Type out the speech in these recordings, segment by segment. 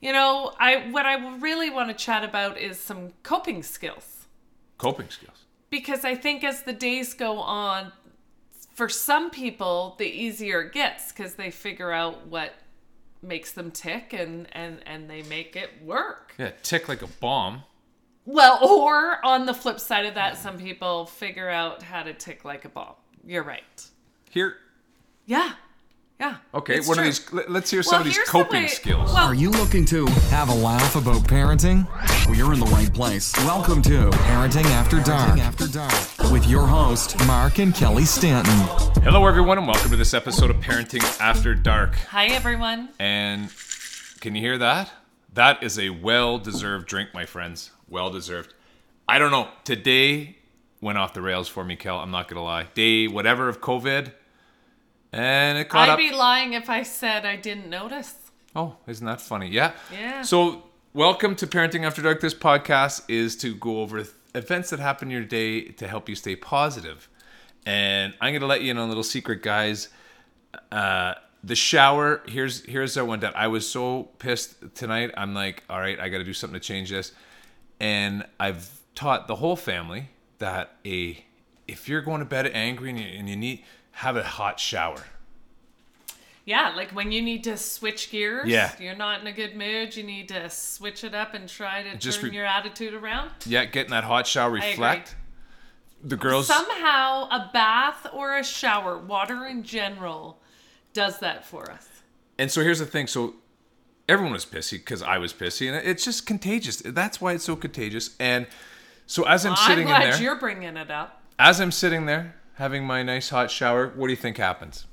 You know, I what I really want to chat about is some coping skills Coping skills. because I think as the days go on, for some people, the easier it gets because they figure out what makes them tick and and and they make it work. Yeah, tick like a bomb. Well, or on the flip side of that, some people figure out how to tick like a bomb. You're right. Here. Yeah. Yeah. Okay, it's one true. of these. let- Let's hear Well, some of these here's the coping way- skills. well- Are you looking to have a laugh about parenting? Well, you're in the right place. Welcome to Parenting After Dark. After Dark with your host Mark and Kelly Stanton. Hello, everyone, and welcome to this episode of Parenting After Dark. Hi, everyone. And can you hear that? That is a well-deserved drink, my friends. Well-deserved. I don't know. Today went off the rails for me, Kel. I'm not gonna lie. Day whatever of COVID, and it caught I'd up. be lying if I said I didn't notice. Oh, isn't that funny? Yeah. Yeah. So, welcome to Parenting After Dark. This podcast is to go over th- events that happen in your day to help you stay positive. And I'm going to let you in on a little secret, guys. Uh, the shower. Here's here's how it went down. I was so pissed tonight. I'm like, all right, I got to do something to change this. And I've taught the whole family that a if you're going to bed angry and you, and you need have a hot shower. Yeah, like when you need to switch gears. Yeah. You're not in a good mood. You need to switch it up and try to Just turn re- your attitude around. Yeah, getting that hot shower agree. reflect. The girls. Somehow, a bath or a shower, water in general, does that for us. And so here's the thing. So everyone was pissy because I was pissy, and it's just contagious. That's why it's so contagious. And so as I'm I'm sitting in glad there, you're bringing it up. as I'm sitting there having my nice hot shower, what do you think happens?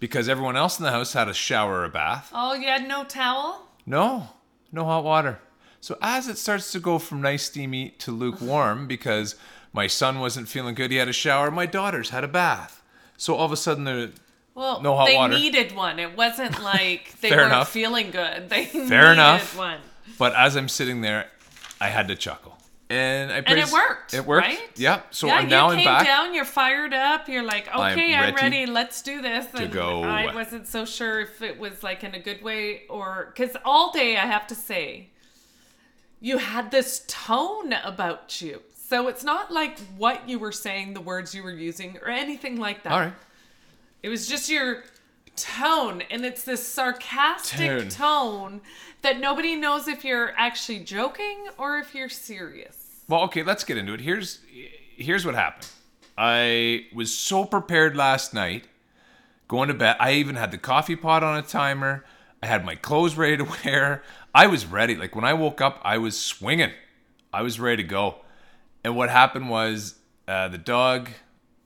Because everyone else in the house had a shower or a bath. Oh, you had no towel? No, no hot water. So as it starts to go from nice steamy to lukewarm, because my son wasn't feeling good, he had a shower. My daughters had a bath. So all of a sudden, the Well, No hot they water. needed one. It wasn't like they weren't enough. feeling good. They Fair needed enough. one. But as I'm sitting there, I had to chuckle. And I And praise- it worked. It worked. Right? Yeah. So yeah, I'm now you I'm came back. down, you're fired up, you're like, I'm okay, I'm ready ready, let's do this. And go. I wasn't so sure if it was like in a good way or because all day I have to say, you had this tone about you. So it's not like what you were saying, the words you were using, or anything like that. All right. It was just your tone, and it's this sarcastic Tone. tone that nobody knows if you're actually joking or if you're serious. Well, okay, let's get into it. Here's here's what happened. I was so prepared last night going to bed. I even had the coffee pot on a timer. I had my clothes ready to wear. I was ready. Like when I woke up, I was swinging. I was ready to go. And what happened was uh, the dog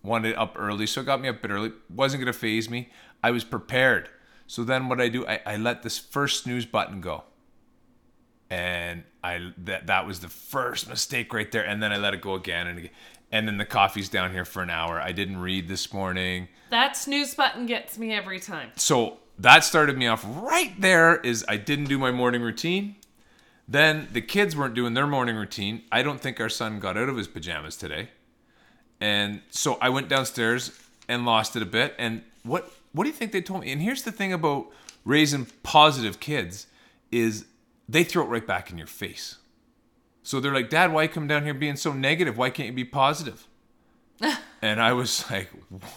wanted up early, so it got me up a bit early. Wasn't to phase me. I was prepared. So then what I do, I, I let this first snooze button go. And I that that was the first mistake right there. And then I let it go again and again. And then the coffee's down here for an hour. I didn't read this morning. That snooze button gets me every time. So that started me off right there is I didn't do my morning routine. Then the kids weren't doing their morning routine. I don't think our son got out of his pajamas today. And so I went downstairs and lost it a bit. And what what do you think they told me? And here's the thing about raising positive kids is they throw it right back in your face. So they're like, "Dad, why you come down here being so negative? Why can't you be positive?" and I was like,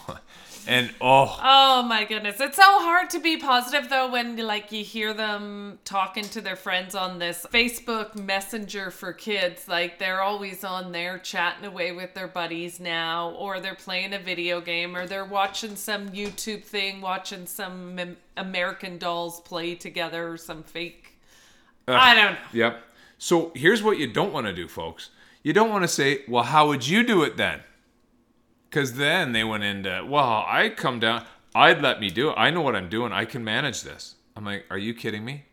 what? and oh, Oh my goodness. It's so hard to be positive though when like you hear them talking to their friends on this Facebook Messenger for kids. Like they're always on there chatting away with their buddies now or they're playing a video game or they're watching some YouTube thing, watching some American dolls play together or some fake Uh, I don't know. Yep. So here's what you don't want to do, folks. You don't want to say, well, how would you do it then? Because then they went into, well, I come down, I'd let me do it. I know what I'm doing. I can manage this. I'm like, are you kidding me?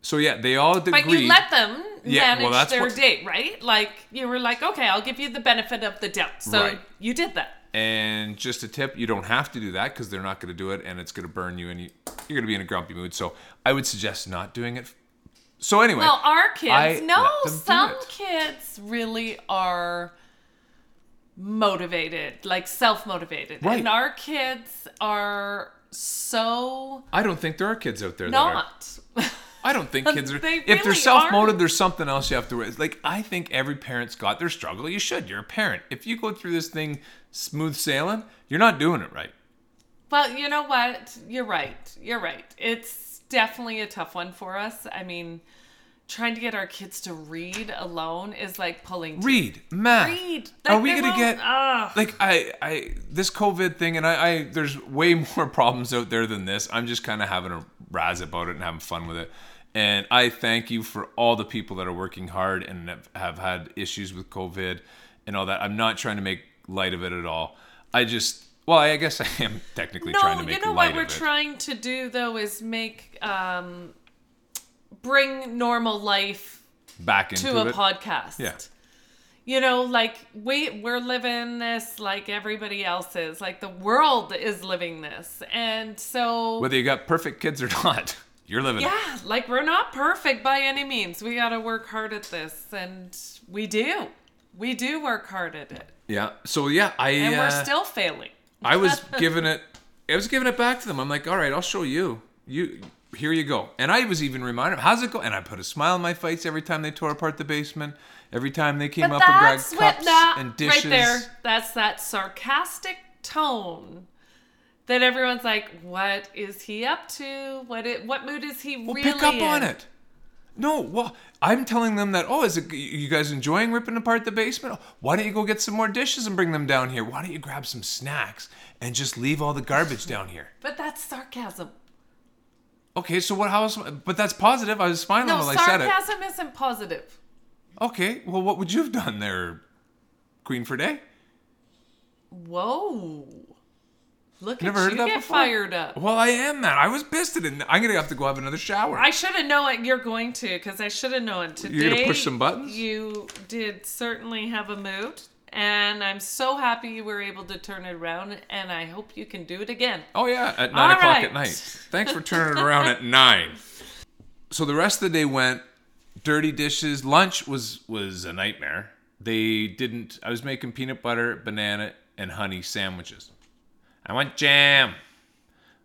So yeah, they all agreed. But you let them Yeah, well, manage that's their what- day, right? Like you were like, okay, I'll give you the benefit of the doubt. So Right. you did that. And just a tip, you don't have to do that because they're not going to do it and it's going to burn you and you, you're going to be in a grumpy mood. So I would suggest not doing it. So anyway, Well, our kids, I no, let them do some kids really are motivated, like self motivated. Right. And our kids are so I don't think there are kids out there that are. not. I don't think kids are. They if they're self-motivated, there's something else you have to. Like I think every parent's got their struggle. You should. You're a parent. If you go through this thing smooth sailing, you're not doing it right. Well, you know what? You're right. You're right. It's definitely a tough one for us. I mean, trying to get our kids to read alone is like pulling teeth. Read, math. Read. Are we gonna won't- get Ugh. like I I this COVID thing and I, I there's way more problems out there than this. I'm just kind of having a razz about it and having fun with it. And I thank you for all the people that are working hard and have, have had issues with COVID and all that. I'm not trying to make light of it at all. I just well, I guess I am technically trying to No, make you know light what we're trying to do though is make um bring normal life Back into to a it. podcast. Yeah. You know, like we we're living this like everybody else is. Like the world is living this. And so Whether you got perfect kids or not, you're living it. yeah, like we're not perfect by any means. We got to work hard at this and we do. We do work hard at it. Yeah. So yeah, I And uh, we're still failing. I was giving it I was giving it back to them. I'm like, all right, I'll show you. You here you go. And I was even reminded, how's it go? And I put a smile on my face every time they tore apart the basement, every time they came But up and grabbed what cups that and dishes. right there. That's that sarcastic tone that everyone's like, "What is he up to? What it, what mood is he Well, really pick up in?" on it. No, well, I'm telling them that. Oh, is it you guys enjoying ripping apart the basement? Why don't you go get some more dishes and bring them down here? Why don't you grab some snacks and just leave all the garbage down here? But that's sarcasm. Okay, so what? How? Is, but that's positive. I was smiling No, while I said it. sarcasm isn't positive. Okay, well, what would you have done there, Queen for Day? Whoa! Look Never at heard you of that get before? fired up. Well, I am, man. I was pissed at it. I'm gonna have to go have another shower. I should have known. You're going to, because I should have known today. You're gonna push some buttons? You did certainly have a mood, and I'm so happy you were able to turn it around. And I hope you can do it again. oh yeah, at nine All o'clock right. at night. Thanks for turning it around at nine. So the rest of the day went dirty dishes. Lunch was was a nightmare. They didn't. I was making peanut butter, banana, and honey sandwiches. I want jam.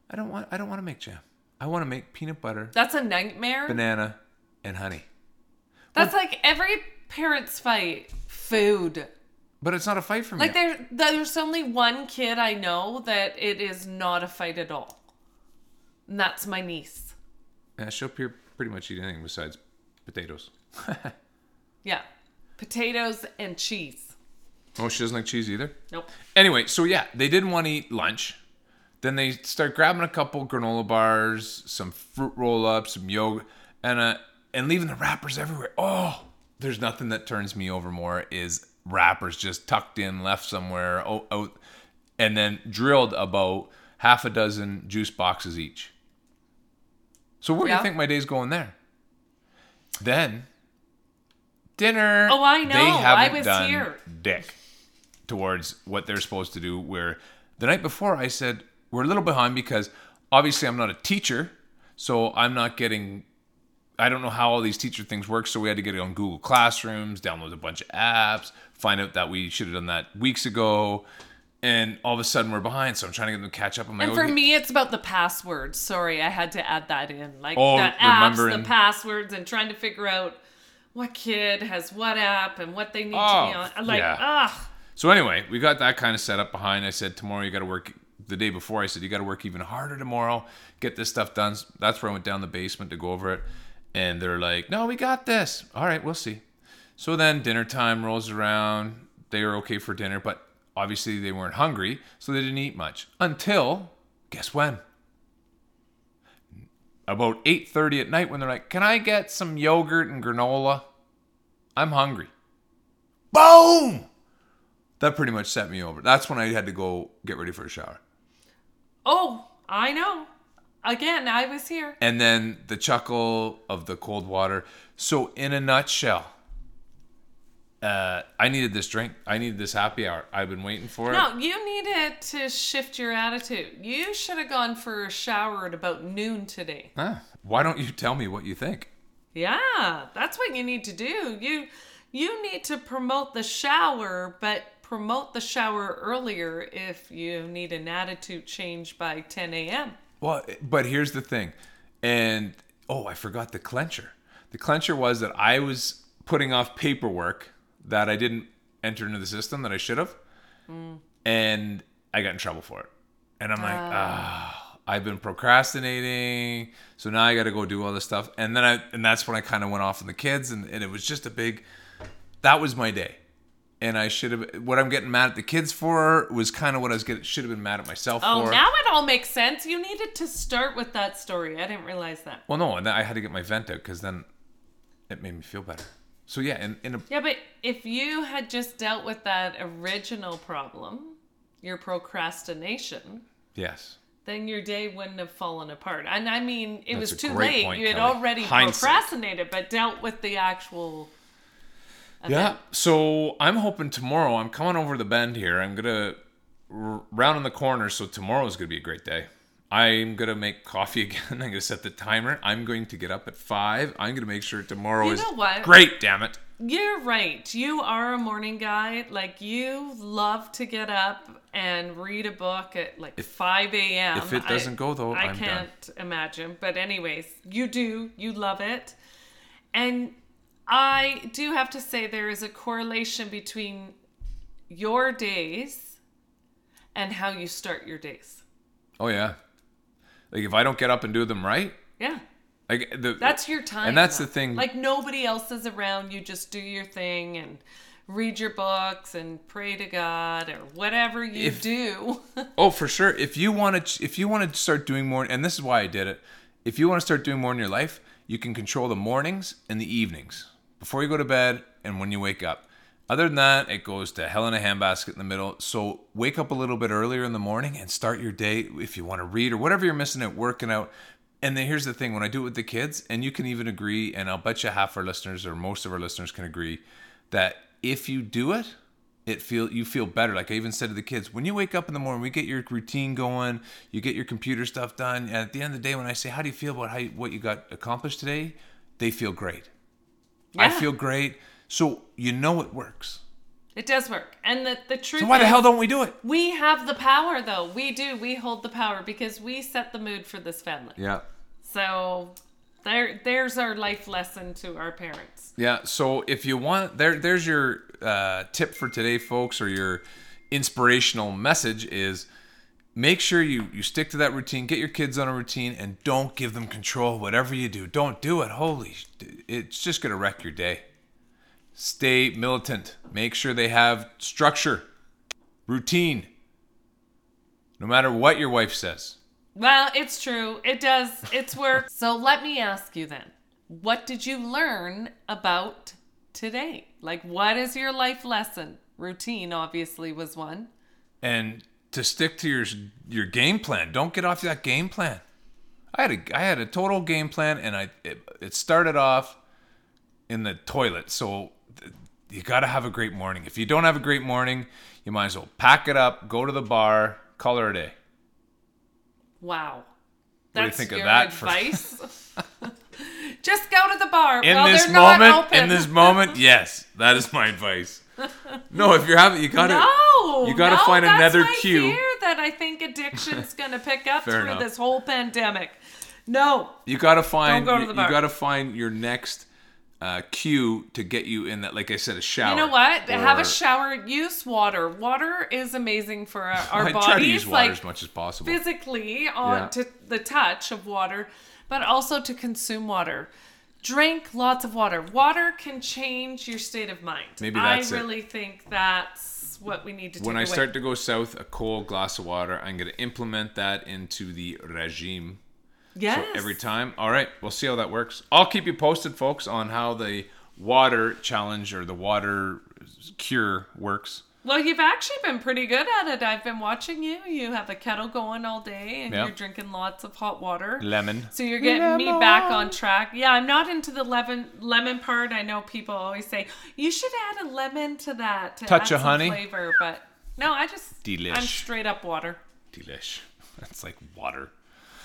I don't want. I don't want to make jam. I want to make peanut butter, That's a nightmare. banana, and honey. That's like every parent's fight. Food. But it's not a fight for me. Like there, there's only one kid I know that it is not a fight at all. And that's my niece. Yeah, she'll pre- pretty much eat anything besides potatoes. Yeah, potatoes and cheese. Oh, she doesn't like cheese either. Nope. Anyway, so yeah, they didn't want to eat lunch. Then they start grabbing a couple granola bars, some fruit roll-ups, some yogurt, and uh, and leaving the wrappers everywhere. Oh, there's nothing that turns me over more is wrappers just tucked in, left somewhere, oh, out, and then drilled about half a dozen juice boxes each. So where do you think my day's going there? Then dinner. Oh, I know. They I was here. dick towards what they're supposed to do. Where the night before I said we're a little behind because obviously I'm not a teacher, so I'm not getting. I don't know how all these teacher things work, so we had to get it on Google Classrooms, download a bunch of apps, find out that we should have done that weeks ago, and all of a sudden we're behind. So I'm trying to get them to catch up. I'm like, And for okay. me, it's about the passwords. Sorry, I had to add that in. Like Oh, the apps, the passwords, and trying to figure out what kid has what app and what they need Oh, to be oh, on. Like, yeah. So anyway, we got that kind of set up behind. I said tomorrow you got to work. The day before I said you got to work even harder tomorrow. Get this stuff done. That's where I went down the basement to go over it, and they're like, "No, we got this. All right, we'll see." So then dinner time rolls around. They were okay for dinner, but obviously they weren't hungry, so they didn't eat much until guess when? About 8:30 at night when they're like, "Can I get some yogurt and granola? I'm hungry." Boom! That pretty much set me over. That's when I had to go get ready for a shower. oh, I know. Again, I was here. And then the chuckle of the cold water. So, in a nutshell, uh, I needed this drink. I needed this happy hour. I've been waiting for it. No, you needed to shift your attitude. You should have gone for a shower at about noon today. Ah, why don't you tell me what you think? Yeah, that's what you need to do. You you need to promote the shower, but promote the shower earlier if you need an attitude change by 10 a.m. Well, but here's the thing. And oh, I forgot the clencher. The clencher was that I was putting off paperwork that I didn't enter into the system that I should have, and I got in trouble for it. And I'm like, ah, I've been procrastinating, so now I got to go do all this stuff. And then I, and that's when I kind of went off on the kids, and, and it was just a big. That was my day, and I should have. What I'm getting mad at the kids for was kind of what I was getting. Should have been mad at myself Oh, for. now it all makes sense. You needed to start with that story. I didn't realize that. Well, no, and I had to get my vent out because then it made me feel better. So yeah, in, in a Yeah, but if you had just dealt with that original problem, your procrastination, yes, then your day wouldn't have fallen apart. And I mean, it That's was too late. point, you had Kelly. already Hindsight. procrastinated, but dealt with the actual. Yeah. So I'm hoping tomorrow. I'm coming over the bend here. I'm gonna r- round in the corner. So tomorrow is gonna be a great day. I'm gonna make coffee again. I'm gonna set the timer. I'm going to get up at five. I'm gonna make sure tomorrow You is know what? great. Damn it. You're right. You are a morning guy. Like you love to get up and read a book at like 5 a.m. if it doesn't go, though, I I'm can't imagine. But anyways, you do. You love it. And I do have to say there is a correlation between your days and how you start your days. Oh yeah. Like if I don't get up and do them right, Yeah. like the That's your time. And that's though. the thing. Like nobody else is around. You just do your thing and read your books and pray to God or whatever you If- do. Oh, for sure. If you want to, if you want to start doing more, and this is why I did it. If you want to start doing more in your life, you can control the mornings and the evenings before you go to bed and when you wake up. Other than that, it goes to hell in a handbasket in the middle. So wake up a little bit earlier in the morning and start your day if you want to read or whatever you're missing out working out. And then here's the thing: when I do it with the kids, and you can even agree, and I'll bet you half our listeners or most of our listeners can agree that if you do it, it feel you feel better. Like I even said to the kids, when you wake up in the morning, we get your routine going, you get your computer stuff done, and at the end of the day, when I say, "How do you feel about how you, what you got accomplished today?" They feel great. I feel great. So you know it works. it does work. And the, the truth So why the hell don't we do it? we have the power though. We do. We hold the power because we set the mood for this family. Yeah. So there there's our life lesson to our parents. Yeah. So if you want, there, there's your uh, tip for today, folks, or your inspirational message is make sure you you stick to that routine. Get your kids on a routine, and don't give them control. Whatever you do, don't do it. Holy, it's just gonna wreck your day. Stay militant. Make sure they have structure, routine. No matter what your wife says. Well, it's true. It does. It's work. so let me ask you then. What did you learn about today? Like what is your life lesson? Routine obviously was one. and to stick to your your game plan. Don't get off that game plan. I had a I had a total game plan, and I it, it started off in the toilet. So you got to have a great morning. If you don't have a great morning, you might as well pack it up, go to the bar, call her a day. Wow. What do you That's think of that for- advice. Just go to the bar. In well, this they're not moment, in this moment, yes, that is my advice. No, if you're having, you got to. No, you gotta no, find that's another my cue. Fear that I think addiction's gonna pick up through enough. this whole pandemic. No, You got to find. Don't go to you, the you bar. got to find your next uh, cue to get you in that. Like I said, a shower. you know what? Have a shower. Use water. Water is amazing for our, our I bodies. try to use water like as much as possible. physically on Yeah. to the touch of water, but also to consume water. Drink lots of water. Water can change your state of mind. Maybe that's I it. really think that's what we need to do. when I away. start to go south, a cold glass of water, I'm going to implement that into the regime. yes. So every time, all right, we'll see how that works. I'll keep you posted, folks, on how the water challenge or the water cure works. Well, you've actually been pretty good at it. I've been watching you. You have a kettle going all day and Yeah. you're drinking lots of hot water. Lemon. So you're getting me back on track. Yeah, I'm not into the lemon lemon part. I know people always say you should add a lemon to that to Touch add of some honey? flavor, but no, I just Delish. I'm straight up water. Delish. That's like water.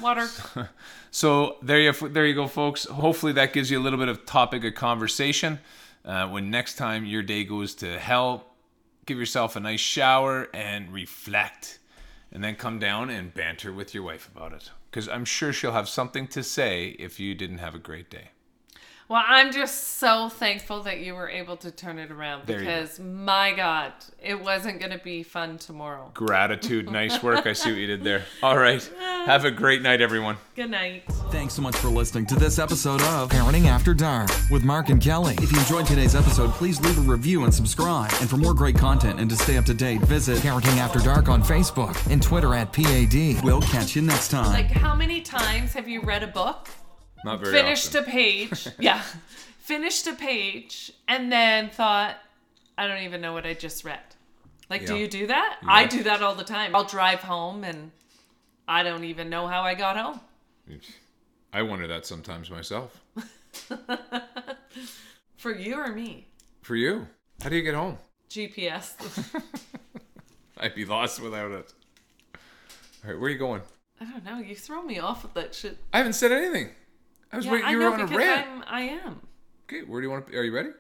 Water. So there you there you go, folks. Hopefully that gives you a little bit of topic of conversation. Uh, when next time your day goes to hell, give yourself a nice shower and reflect, and then come down and banter with your wife about it. because I'm sure she'll have something to say if you didn't have a great day. Well, I'm just so thankful that you were able to turn it around There you because my God, it wasn't going to be fun tomorrow. Gratitude, nice work. I see what you did there. All right. Have a great night, everyone. Good night. Thanks so much for listening to this episode of Parenting After Dark with Mark and Kelly. If you enjoyed today's episode, please leave a review and subscribe. And for more great content and to stay up to date, visit Parenting After Dark on Facebook and Twitter at PAD. We'll catch you next time. Like, how many times have you read a book, Not very finished often. a page, yeah, finished a page, and then thought, I don't even know what I just read? Like, do you do that? I do that all the time. I'll drive home and I don't even know how I got home. I wonder that sometimes myself. For you or me? For you, how do you get home? GPS. I'd be lost without it. All right, where are you going? I don't know. You throw me off with that shit. I haven't said anything. I was Yeah, waiting. I You were know on a rant. I'm, I am. Okay, where do you want to? Are you ready?